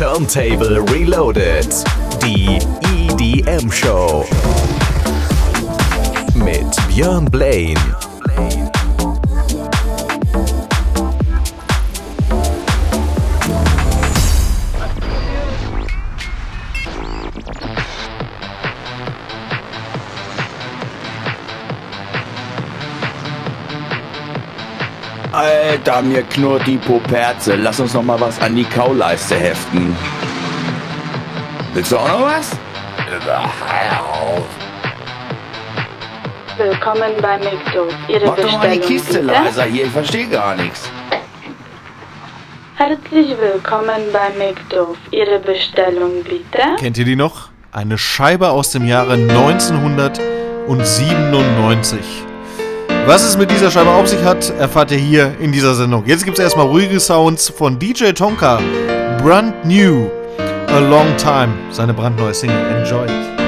Turntable Reloaded. Die EDM Show. Mit Björn Blaine. Alter, mir knurrt die Poperze. Lass uns noch mal was an die Kauleiste heften. Willst du auch noch was? Willkommen bei McDo. Ihre Mach doch mal die Bestellung Kiste bitte. leiser hier, ich verstehe gar nichts. Herzlich willkommen bei McDo. Ihre Bestellung bitte. Kennt ihr die noch? Eine Scheibe aus dem Jahre 1997. Was es mit dieser Scheibe auf sich hat, erfahrt ihr hier in dieser Sendung. Jetzt gibt es erstmal ruhige Sounds von DJ Tonka. Brand New. A Long Time. Seine brandneue Single. Enjoy it.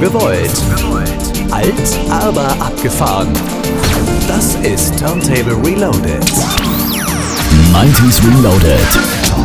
gewollt. Alt, aber abgefahren. Das ist Turntable Reloaded. 90s Reloaded.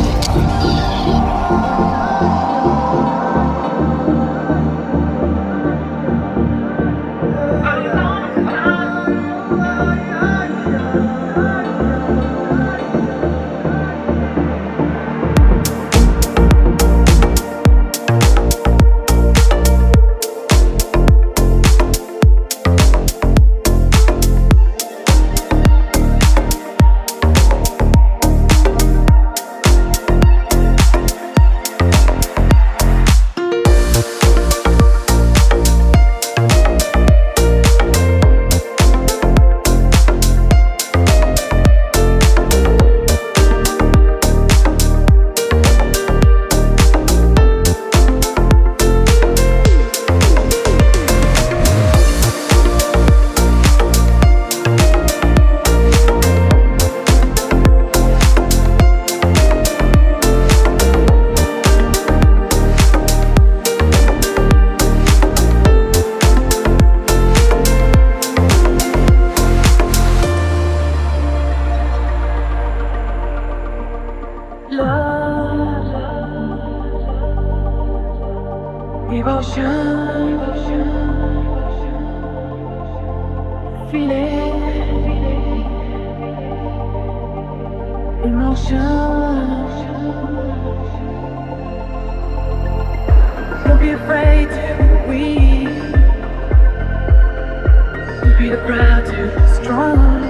the to be strong.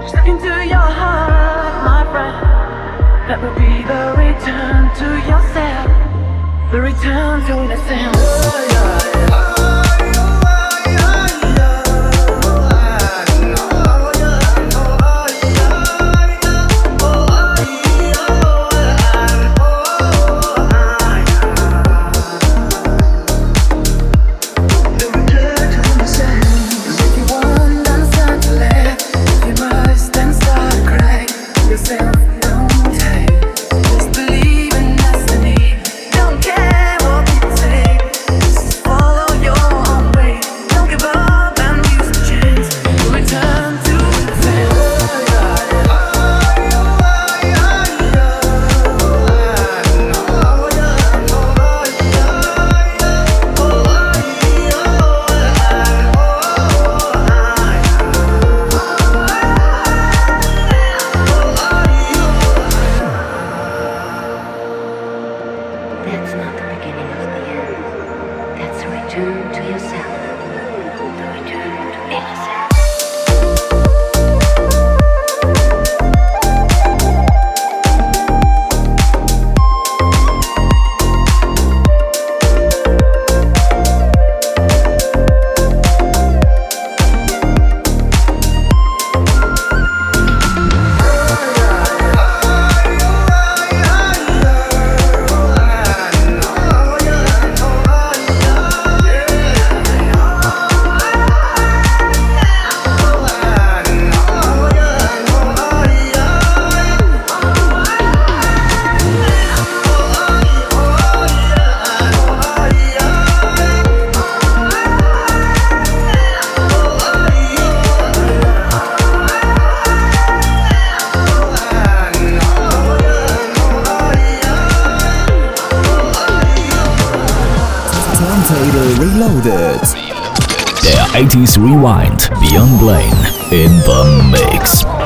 Just look into your heart, my friend. That will be the return to yourself, the return to innocence. Oh, yeah. 80s Rewind, Beyond Blaine in the mix.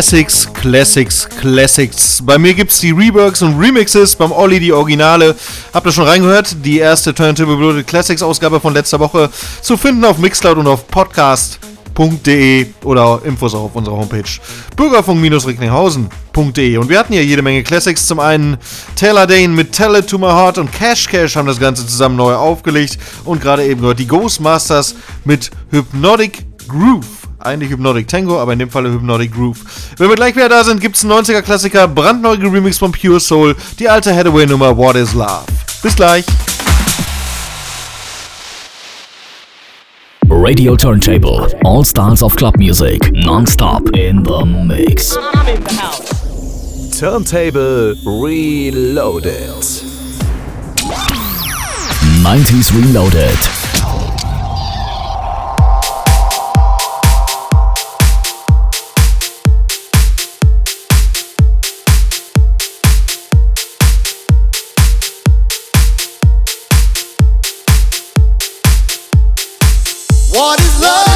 Classics, Classics, Classics. Bei mir gibt's die Reworks und Remixes, beim Olli die Originale. Habt ihr schon reingehört? Die erste Turntable Bloated Classics Ausgabe von letzter Woche zu finden auf Mixcloud und auf podcast.de oder Infos auch auf unserer Homepage bürgerfunk-recklinghausen.de. Und wir hatten hier jede Menge Classics. Zum einen Taylor Dane mit Tell It To My Heart und Cash Cash haben das Ganze zusammen neu aufgelegt. Und gerade eben gehört die Ghostmasters mit Hypnotic Groove. Eigentlich Hypnotic Tango, aber in dem Falle Hypnotic Groove. Wenn wir gleich wieder da sind, gibt's einen 90er-Klassiker, brandneu geremix von Pure Soul, die alte Hathaway-Nummer What Is Love. Bis gleich. Radio Turntable. All styles of club music. Non-stop in the mix. Turntable Reloaded. 90s Reloaded. What is love?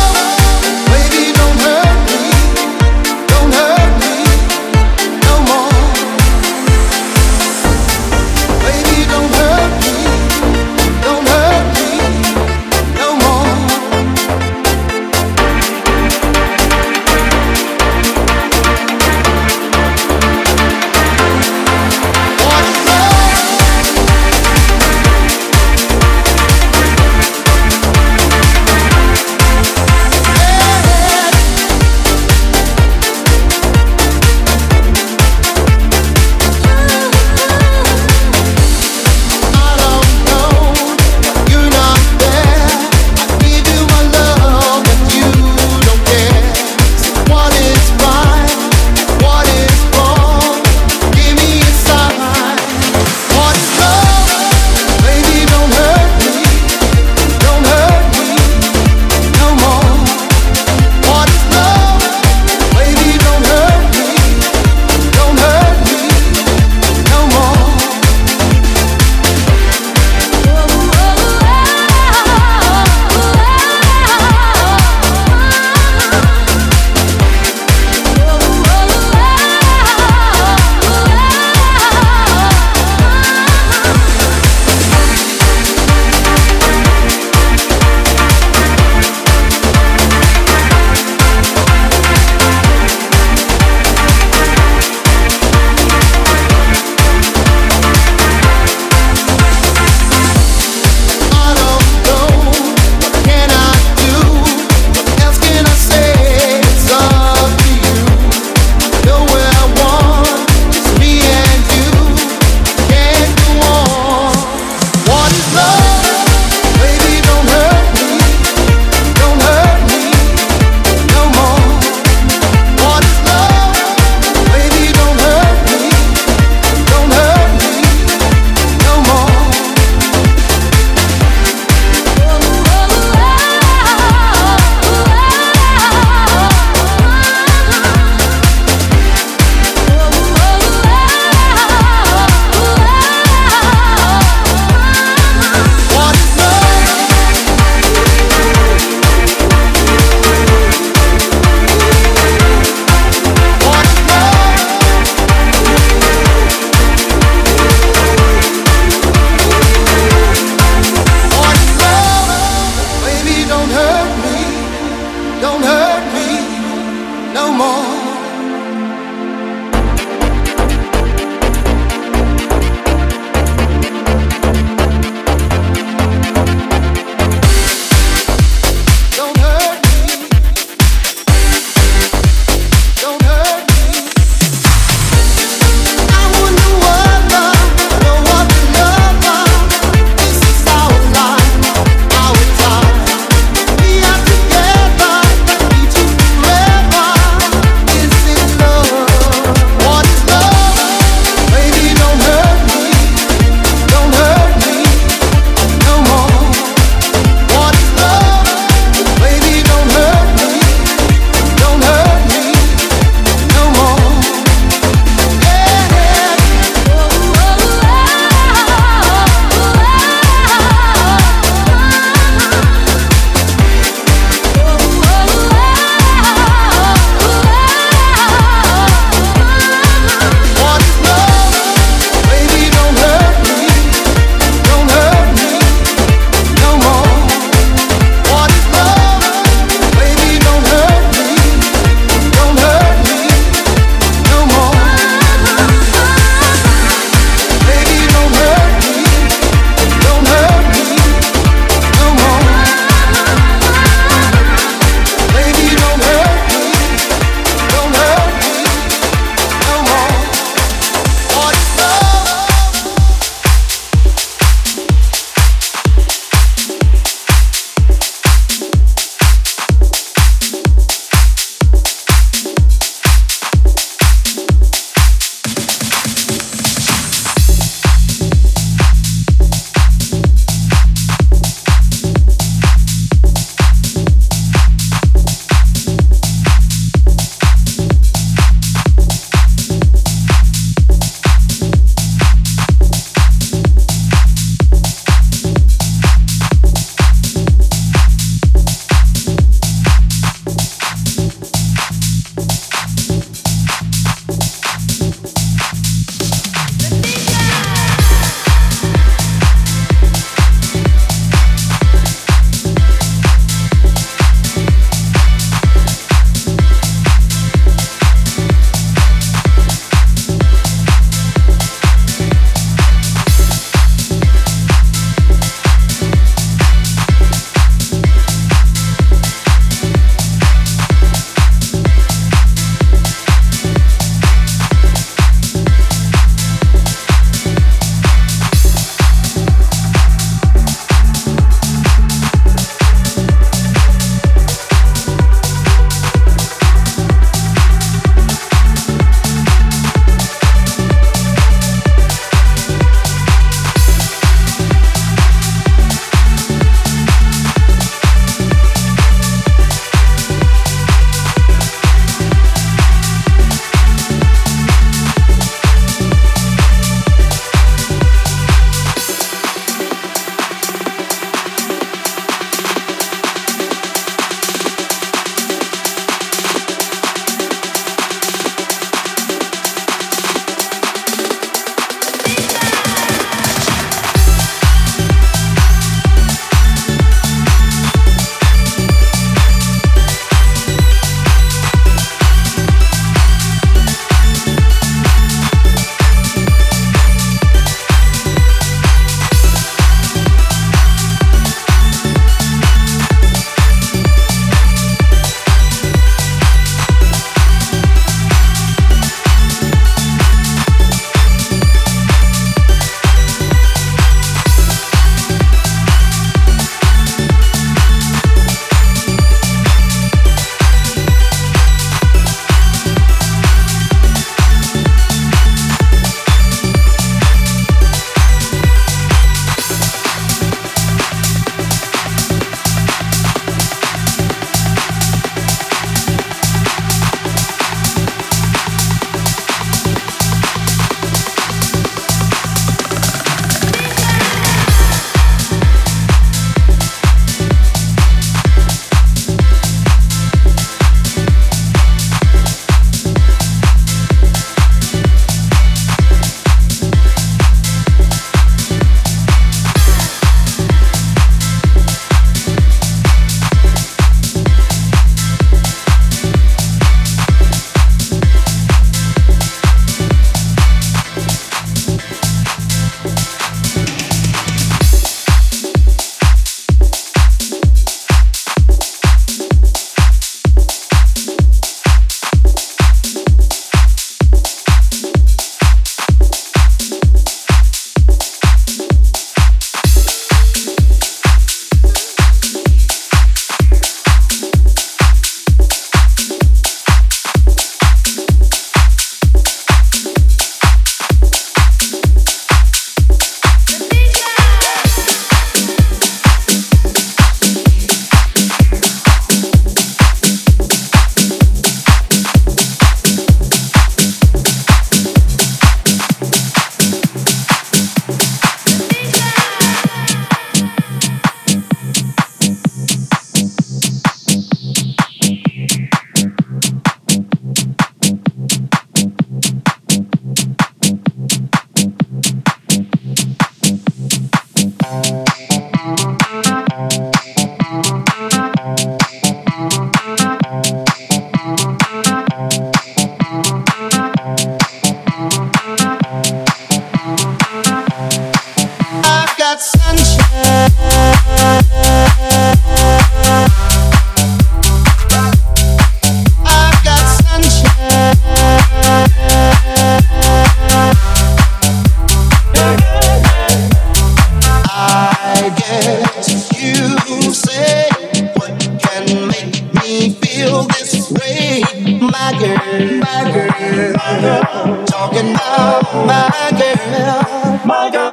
Talking about my girl, my girl.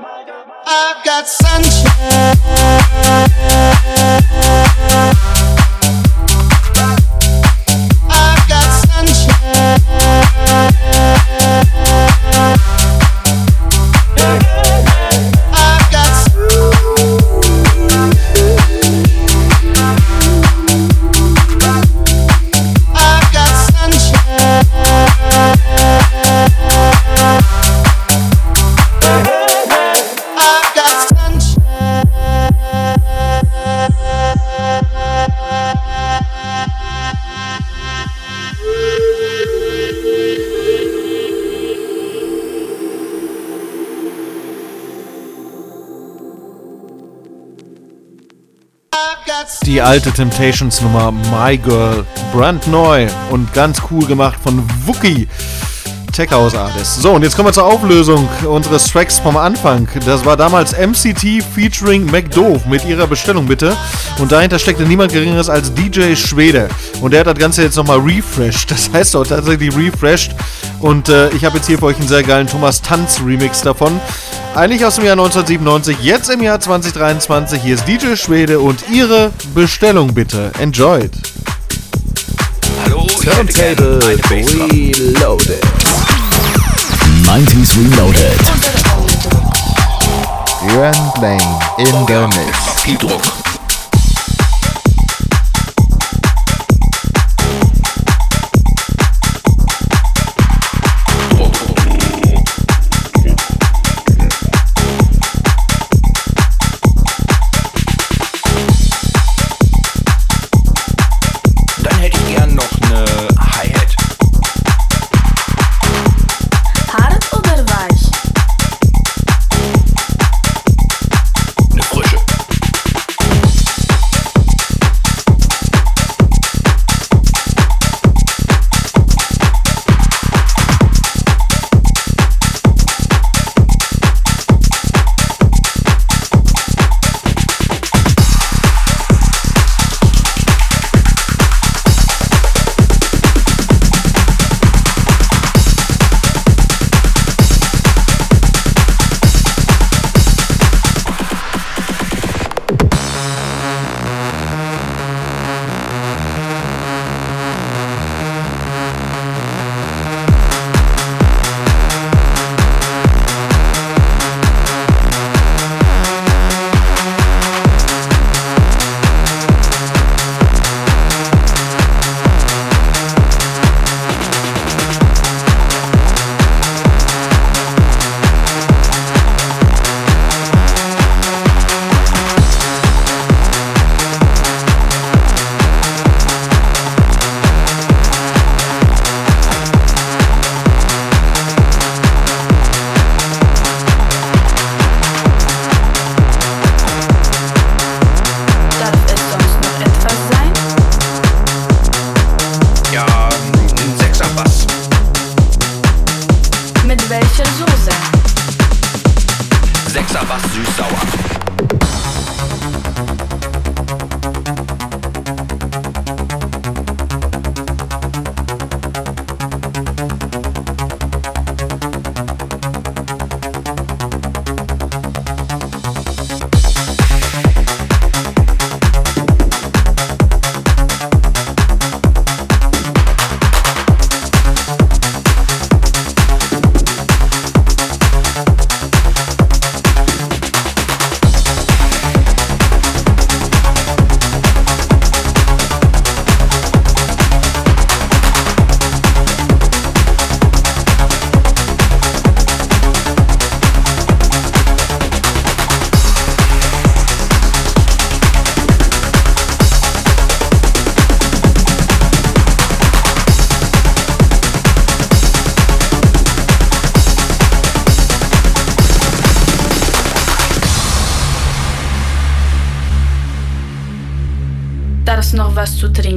I've got sunshine. Alte Temptations Nummer My Girl, brandneu und ganz cool gemacht von Wookie. Tech House Artist. So, und jetzt kommen wir zur Auflösung unseres Tracks vom Anfang. Das war damals MCT featuring McDove mit ihrer Bestellung bitte. Und dahinter steckte niemand geringeres als DJ Schwede. Und der hat das Ganze jetzt nochmal refreshed. Das heißt auch tatsächlich refreshed. Und äh, ich habe jetzt hier für euch einen sehr geilen Thomas Tanz Remix davon. Eigentlich aus dem Jahr 1997, jetzt im Jahr 2023. Hier ist DJ Schwede und ihre Bestellung bitte. Enjoyed. Hallo, Turntable. Reloaded. 90s Reloaded. Grand Lane in the Mix. Viel Druck.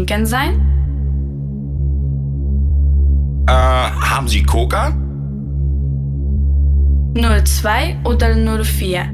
Trinken sein? Äh, haben Sie Coca? 02 oder 04?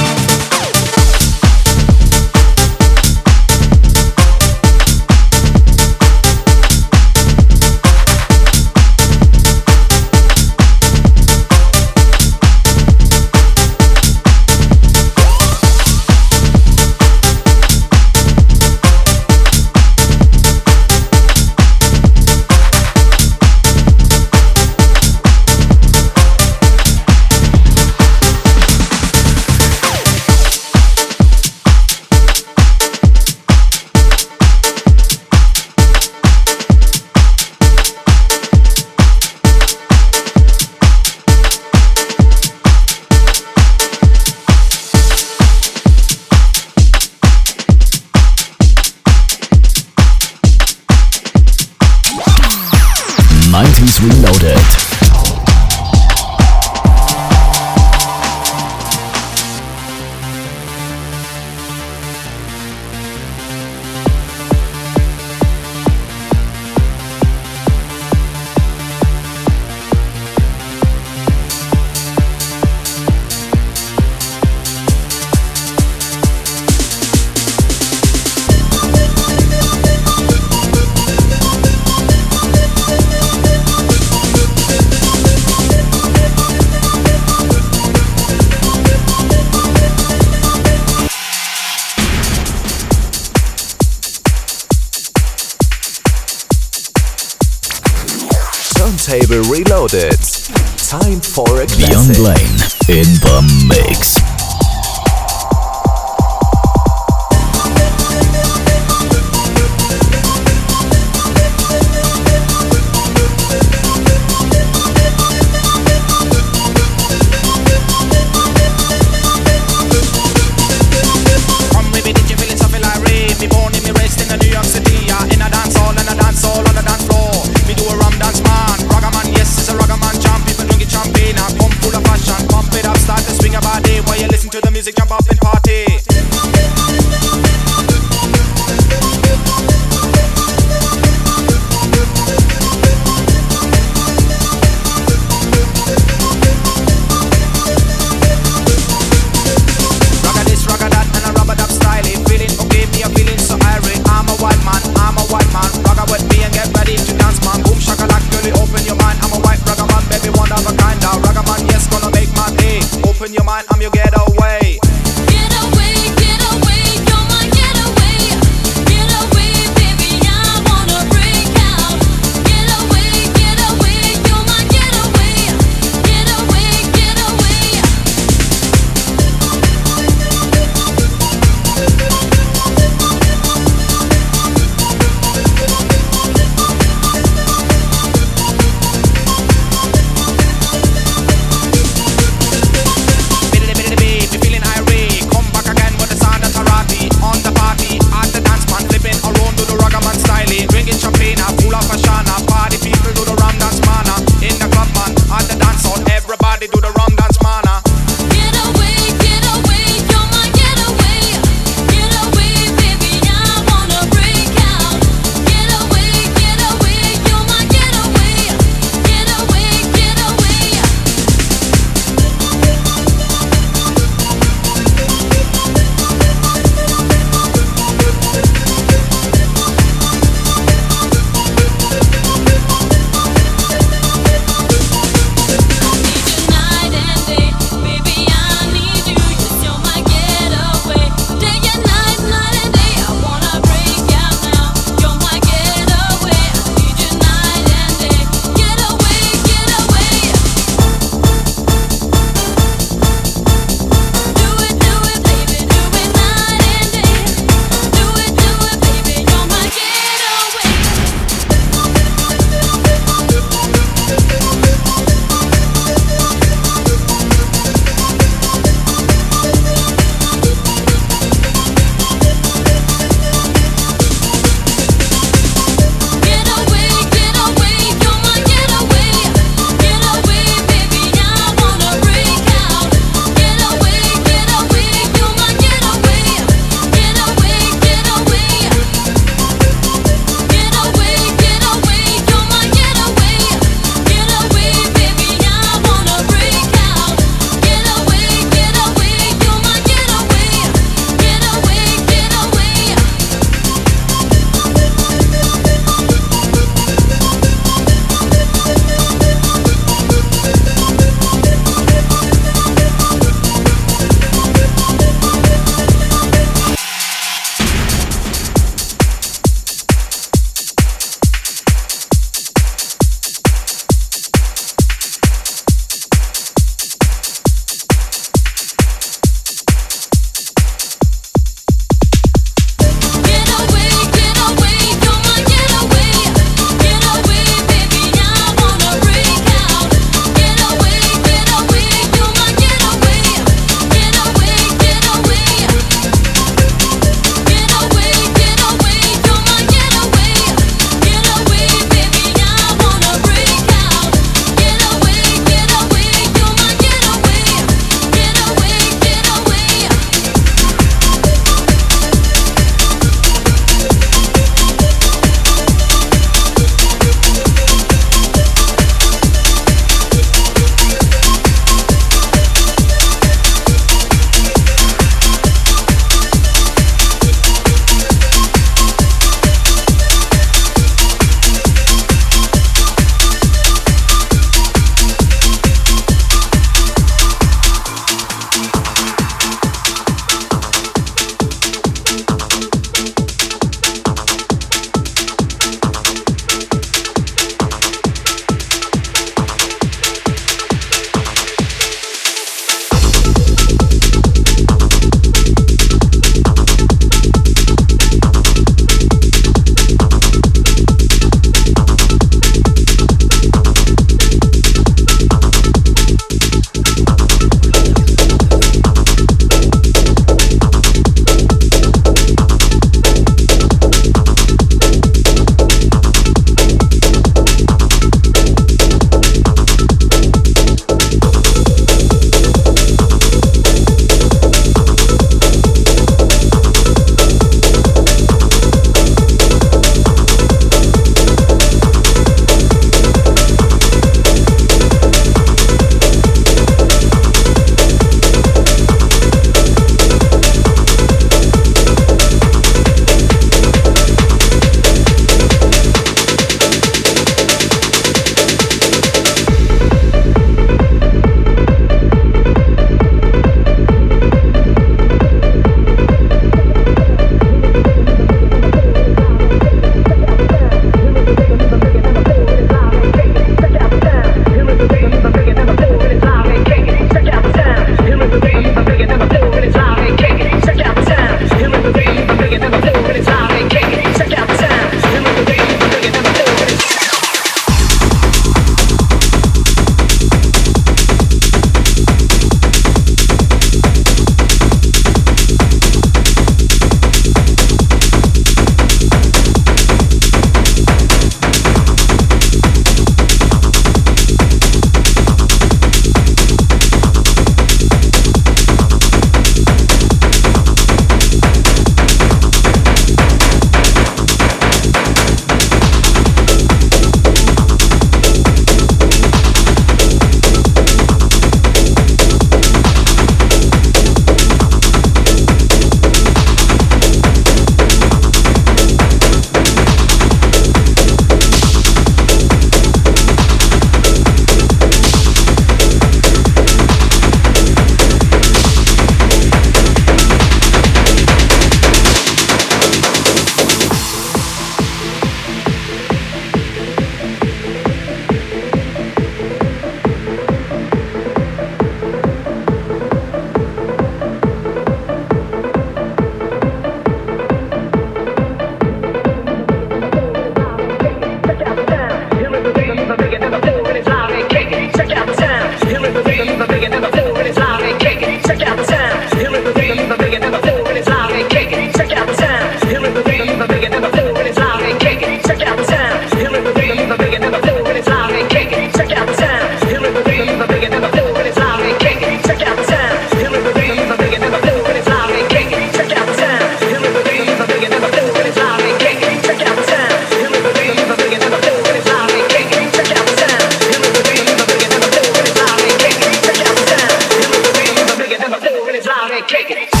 Take it.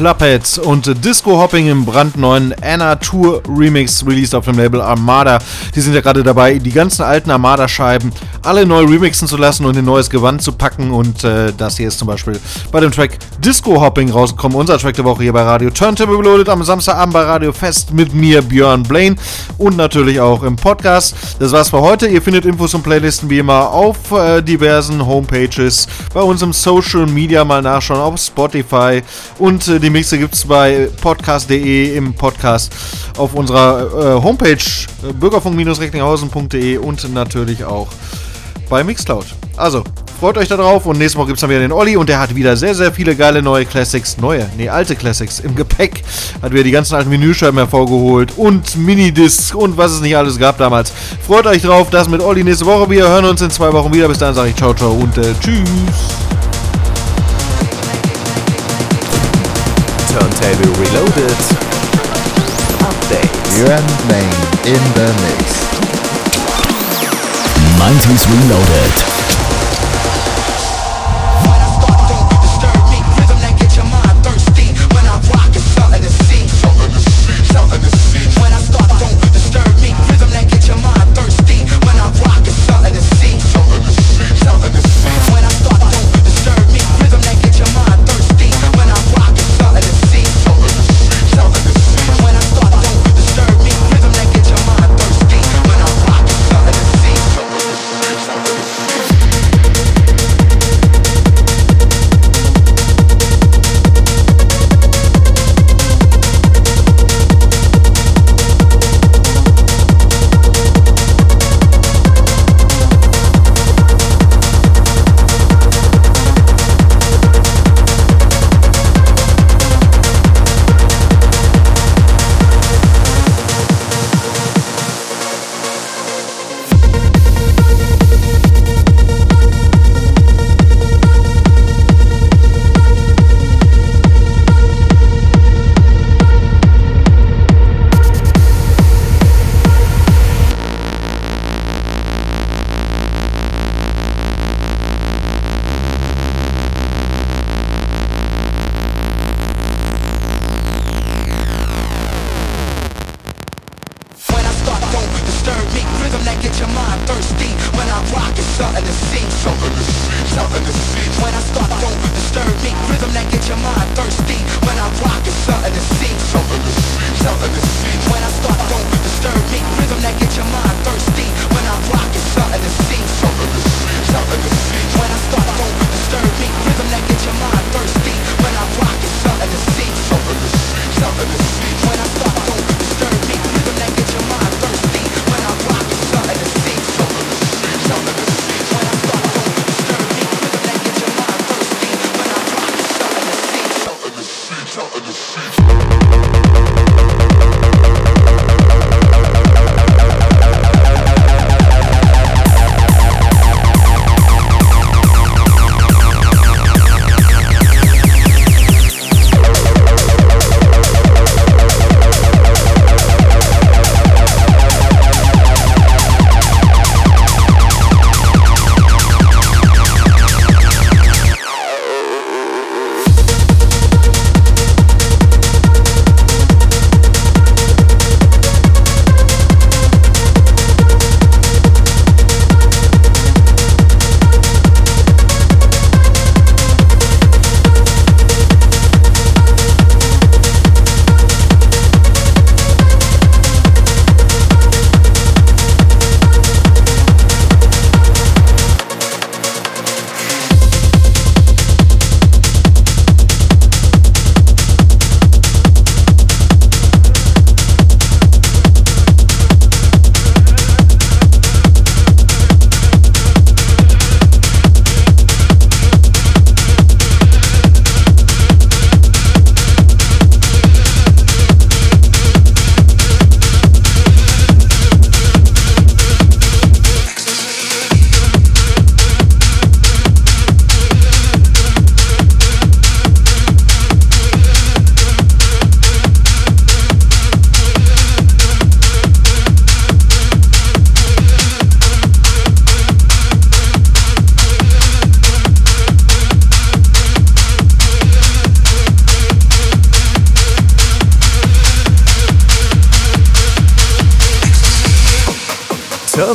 Clubheads und Disco Hopping im brandneuen Anna Tour Remix released auf dem Label Armada. Die sind ja gerade dabei, die ganzen alten Armada-Scheiben alle neu remixen zu lassen und in neues Gewand zu packen. Und äh, das hier ist zum Beispiel bei dem Track Disco Hopping rausgekommen. Unser Track der Woche hier bei Radio Turntable Reloaded am Samstagabend bei Radio Fest mit mir, Björn Blaine und natürlich auch im Podcast. Das war's für heute. Ihr findet Infos und Playlisten wie immer auf äh, diversen Homepages, bei uns im Social Media mal nachschauen, auf Spotify und äh, die Mixe gibt's bei podcast.de im Podcast auf unserer äh, Homepage äh, bürgerfunk-recklinghausen.de und natürlich auch bei Mixcloud. Also, freut euch darauf und nächste Woche gibt es dann wieder den Olli und der hat wieder sehr, sehr viele geile neue Classics, neue, nee, alte Classics im Gepäck. Hat wieder die ganzen alten Menüscheiben hervorgeholt und Minidiscs und was es nicht alles gab damals. Freut euch drauf, das mit Olli nächste Woche. Wir hören uns in zwei Wochen wieder. Bis dahin sage ich ciao, ciao und äh, tschüss. Turntable Reloaded. Update. Björn Blaine in the mix. 90s Reloaded.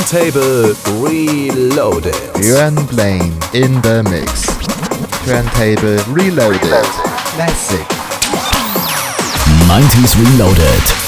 Turntable Reloaded. Björn Blaine in the mix. Turntable Reloaded. Classic. 90s Reloaded.